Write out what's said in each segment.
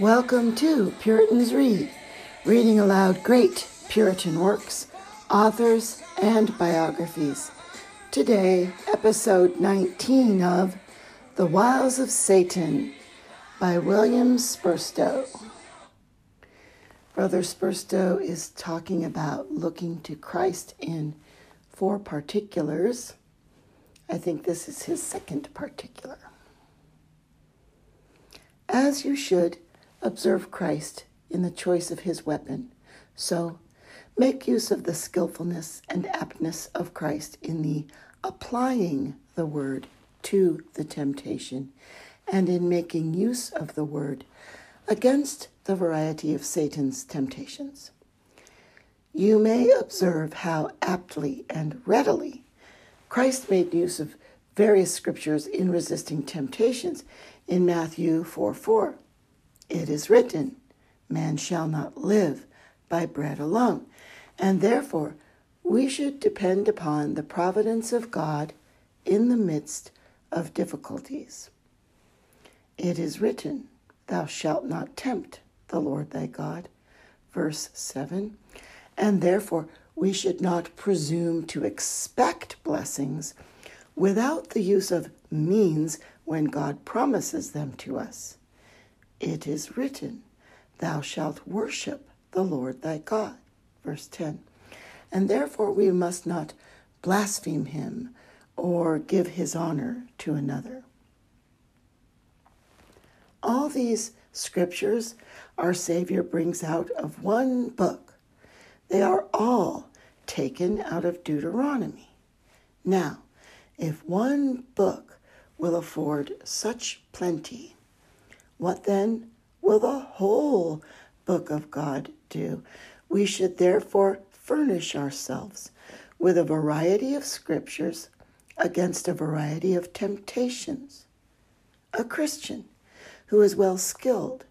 Welcome to Puritans Read, reading aloud great Puritan works, authors, and biographies. Today, episode 19 of The Wiles of Satan by William Spurstowe. Brother Spurstowe is talking about looking to Christ in four particulars. I think this is his second particular. As you should observe Christ in the choice of his weapon, so make use of the skillfulness and aptness of Christ in the applying the word to the temptation and in making use of the word against the variety of Satan's temptations. You may observe how aptly and readily Christ made use of various scriptures in resisting temptations in Matthew 4 4. It is written, Man shall not live by bread alone. And therefore, we should depend upon the providence of God in the midst of difficulties. It is written, Thou shalt not tempt the Lord thy God. Verse 7. And therefore, we should not presume to expect blessings without the use of means when God promises them to us. It is written, Thou shalt worship the Lord thy God. Verse 10. And therefore we must not blaspheme him or give his honor to another. All these scriptures our Savior brings out of one book. They are all taken out of Deuteronomy. Now, if one book will afford such plenty, what then will the whole book of God do? We should therefore furnish ourselves with a variety of scriptures against a variety of temptations. A Christian who is well skilled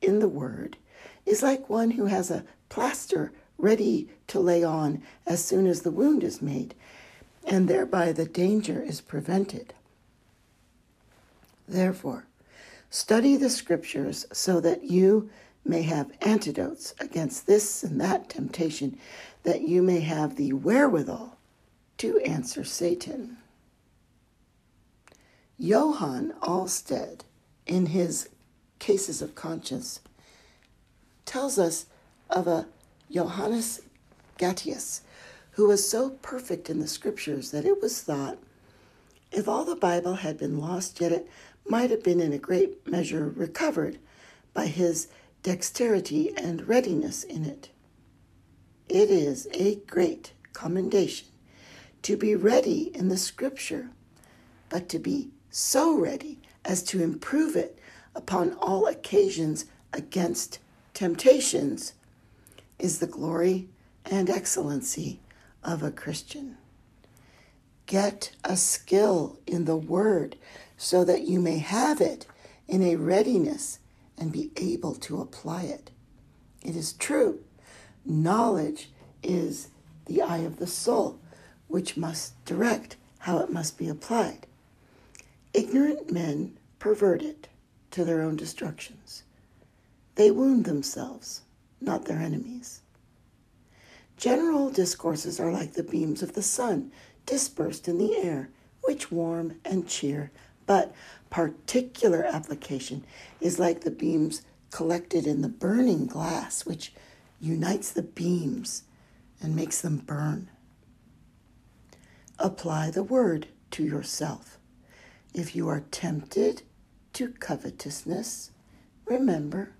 in the word is like one who has a plaster ready to lay on as soon as the wound is made, and thereby the danger is prevented. Therefore, Study the scriptures so that you may have antidotes against this and that temptation, that you may have the wherewithal to answer Satan. Johann Alsted, in his Cases of Conscience, tells us of a Johannes Gatius who was so perfect in the scriptures that it was thought if all the Bible had been lost, yet it might have been in a great measure recovered by his dexterity and readiness in it. It is a great commendation to be ready in the Scripture, but to be so ready as to improve it upon all occasions against temptations is the glory and excellency of a Christian. Get a skill in the Word so that you may have it in a readiness and be able to apply it. It is true. Knowledge is the eye of the soul, which must direct how it must be applied. Ignorant men pervert it to their own destructions. They wound themselves, not their enemies. General discourses are like the beams of the sun dispersed in the air, which warm and cheer, but particular application is like the beams collected in the burning glass, which unites the beams and makes them burn. Apply the word to yourself. If you are tempted to covetousness, remember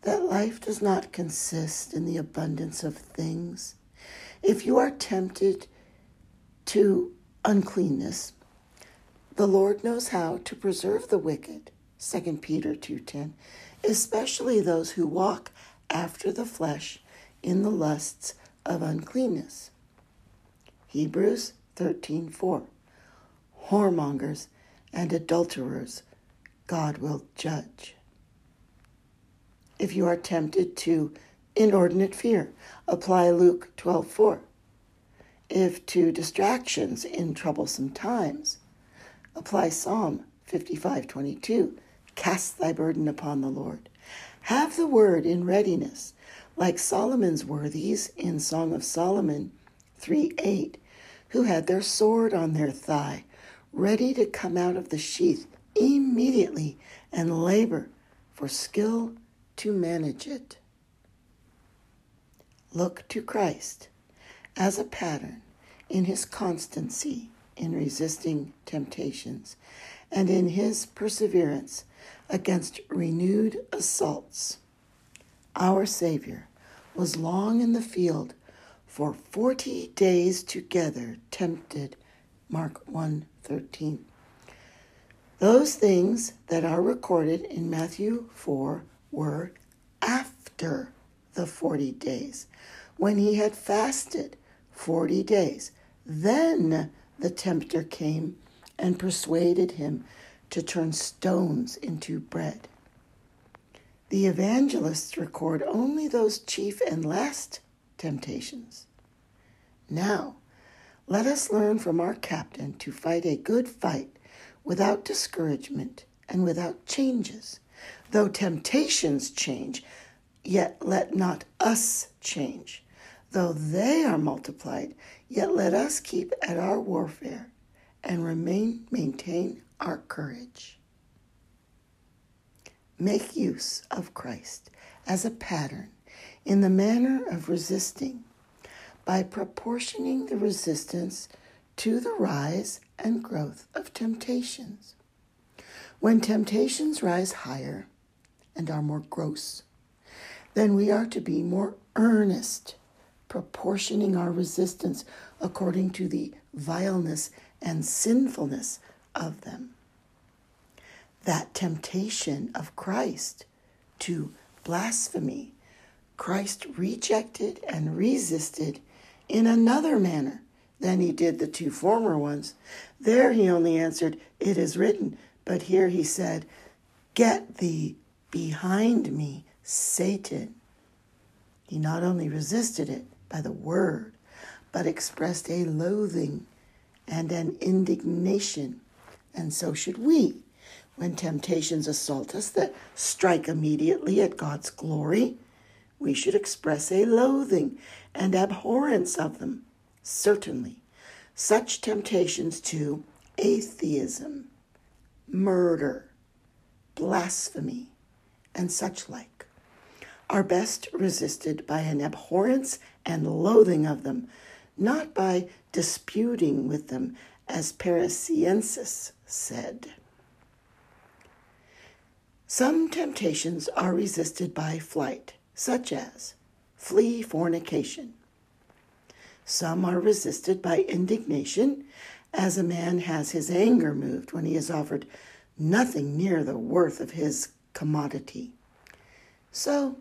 that life does not consist in the abundance of things. If you are tempted to uncleanness, the Lord knows how to preserve the wicked, 2 Peter 2:10, especially those who walk after the flesh in the lusts of uncleanness. Hebrews 13:4. Whoremongers and adulterers God will judge. If you are tempted to inordinate fear, apply Luke 12:4. If to distractions in troublesome times, Apply Psalm 55:22. Cast thy burden upon the Lord. Have the word in readiness, like Solomon's worthies in Song of Solomon 3 8, who had their sword on their thigh, ready to come out of the sheath immediately and labor for skill to manage it. Look to Christ as a pattern in his constancy in resisting temptations and in his perseverance against renewed assaults. Our Savior was long in the field for 40 days together tempted Mark 1:13 those things that are recorded in Matthew 4 were after the 40 days, when he had fasted 40 days. Then the tempter came and persuaded him to turn stones into bread. The evangelists record only those chief and last temptations. Now, let us learn from our captain to fight a good fight without discouragement and without changes. Though temptations change, yet let not us change. Though they are multiplied, yet let us keep at our warfare and remain maintain our courage. Make use of Christ as a pattern in the manner of resisting by proportioning the resistance to the rise and growth of temptations. When temptations rise higher and are more gross, then we are to be more earnest, proportioning our resistance according to the vileness and sinfulness of them. That temptation of Christ to blasphemy, Christ rejected and resisted in another manner than he did the two former ones. There he only answered, It is written. But here he said, Get thee behind me, Satan. He not only resisted it by the word, but expressed a loathing and an indignation. And so should we when temptations assault us that strike immediately at God's glory. We should express a loathing and abhorrence of them certainly such temptations to atheism, murder, blasphemy, and such like are best resisted by an abhorrence and loathing of them, not by disputing with them, as Paracelsus said. Some temptations are resisted by flight, such as flee fornication, some are resisted by indignation, as a man has his anger moved when he is offered nothing near the worth of his commodity. So,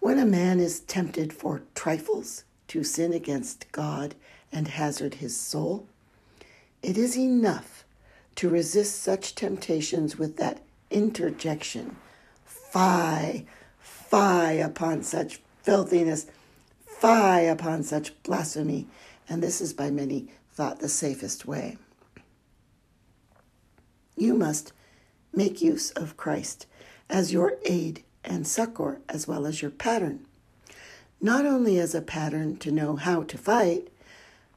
when a man is tempted for trifles to sin against God and hazard his soul, it is enough to resist such temptations with that interjection Fie, fie upon such filthiness fie upon such blasphemy, and this is by many thought the safest way. You must make use of Christ as your aid and succor as well as your pattern. Not only as a pattern to know how to fight,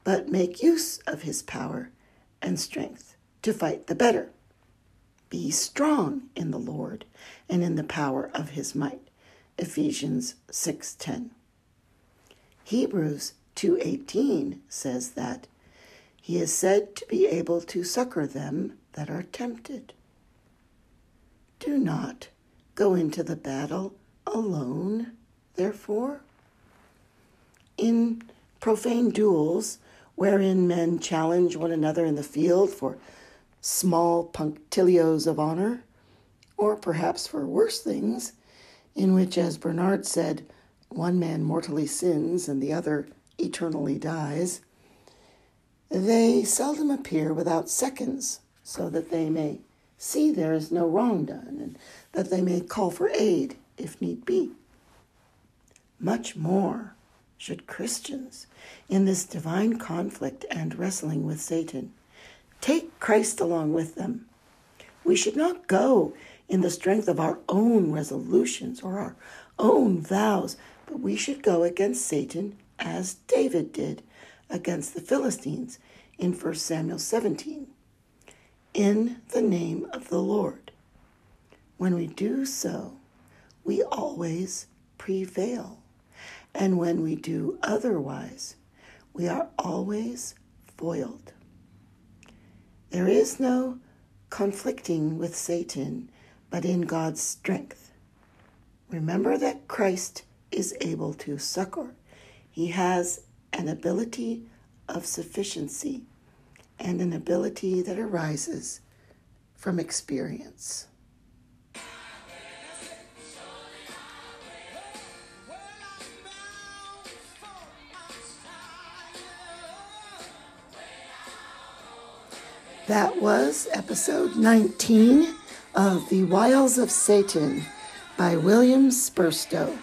but make use of his power and strength to fight the better. Be strong in the Lord and in the power of his might. Ephesians 6:10. Hebrews 2:18 says that he is said to be able to succor them that are tempted. Do not go into the battle alone, therefore. In profane duels, wherein men challenge one another in the field for small punctilios of honor, or perhaps for worse things, in which, as Bernard said, one man mortally sins and the other eternally dies, they seldom appear without seconds, so that they may see there is no wrong done, and that they may call for aid if need be. Much more should Christians, in this divine conflict and wrestling with Satan, take Christ along with them. We should not go in the strength of our own resolutions or our own vows, but we should go against Satan as David did against the Philistines in 1 Samuel 17. In the name of the Lord. When we do so, we always prevail. And when we do otherwise, we are always foiled. There is no conflicting with Satan, but in God's strength. Remember that Christ is able to succor. He has an ability of sufficiency and an ability that arises from experience. That was episode 19 of The Wiles of Satan by William Spurstowe.